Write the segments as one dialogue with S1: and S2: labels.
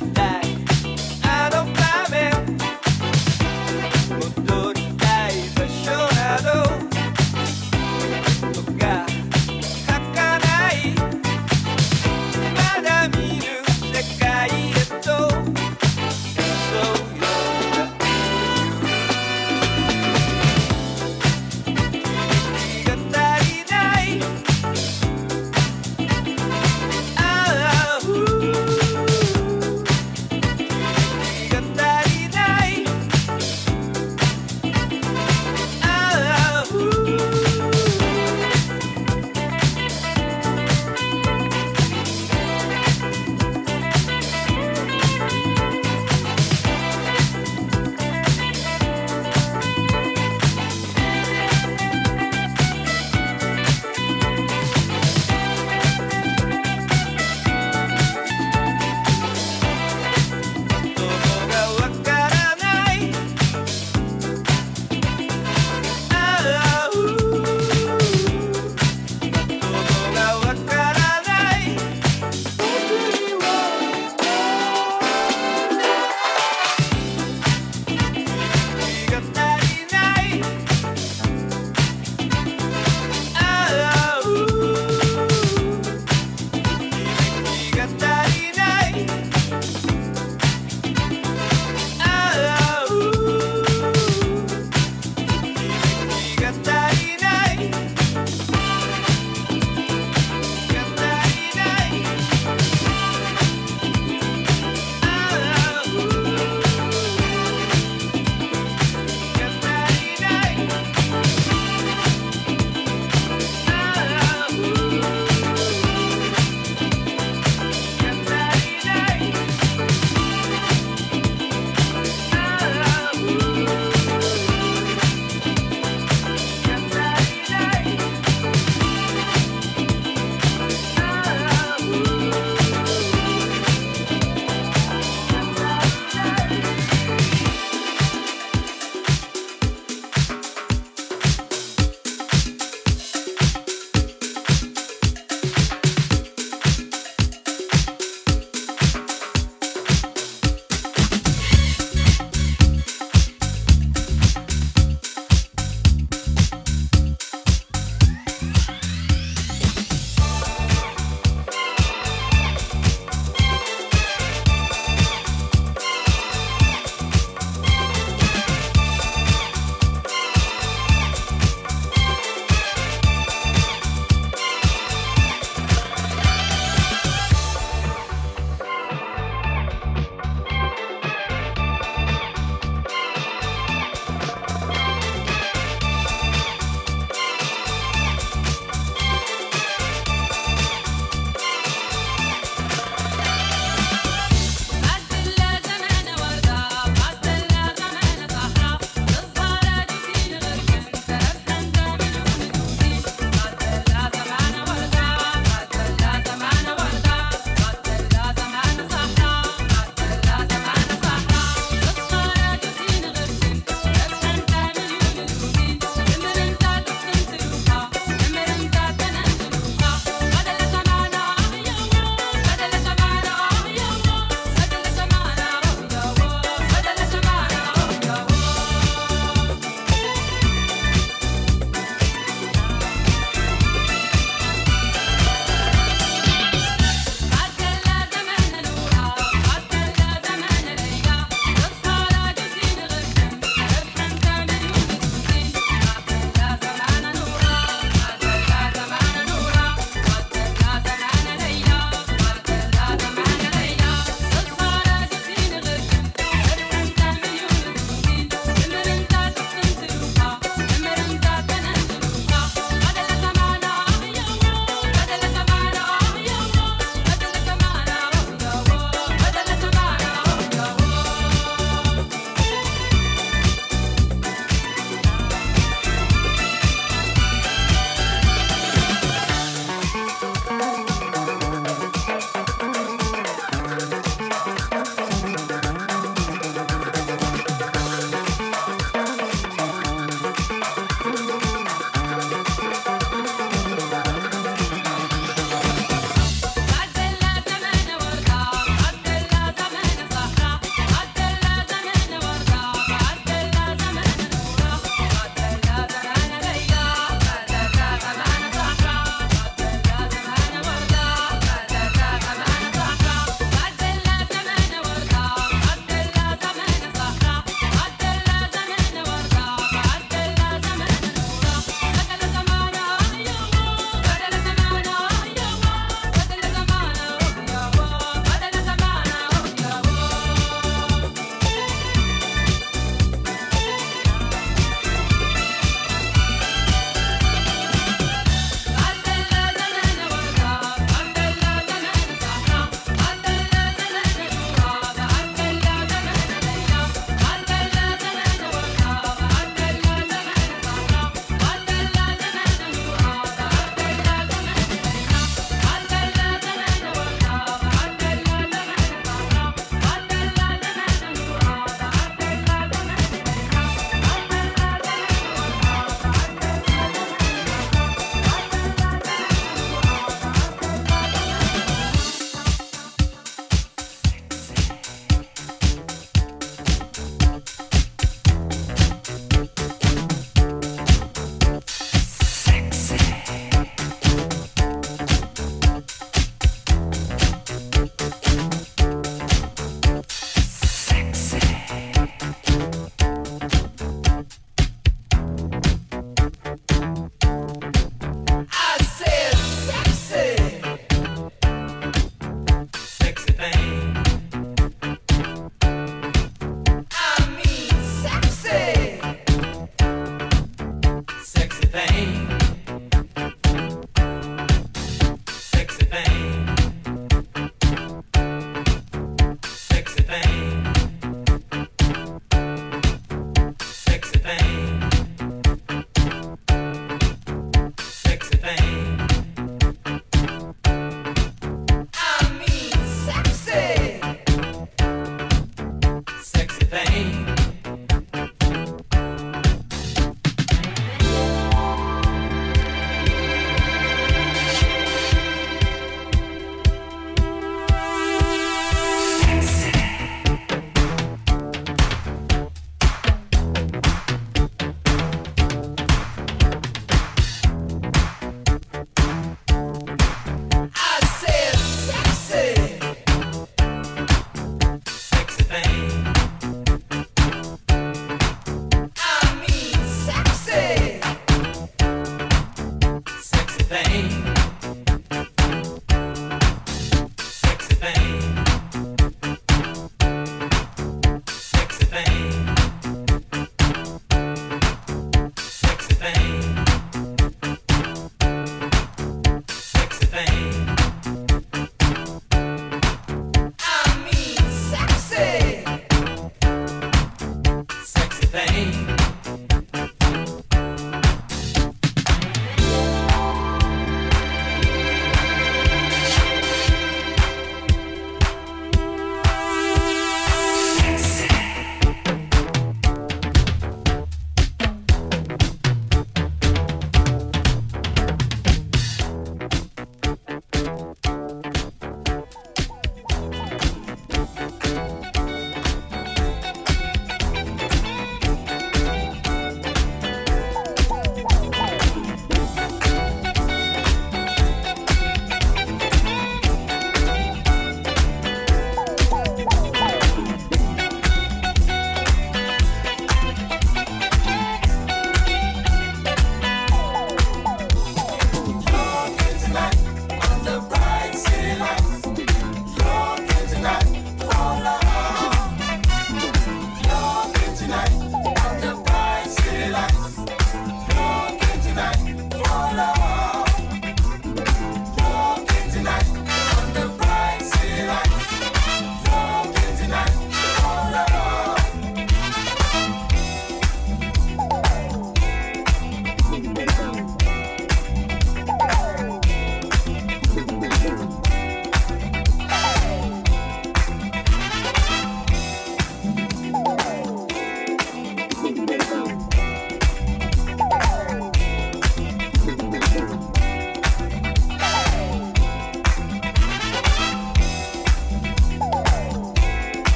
S1: down.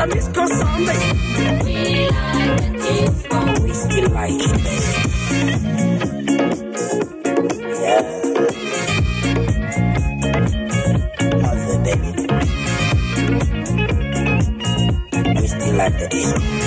S2: I miss.
S1: We like the disco. We
S2: still like it. Yeah. Baby? We still like the disco.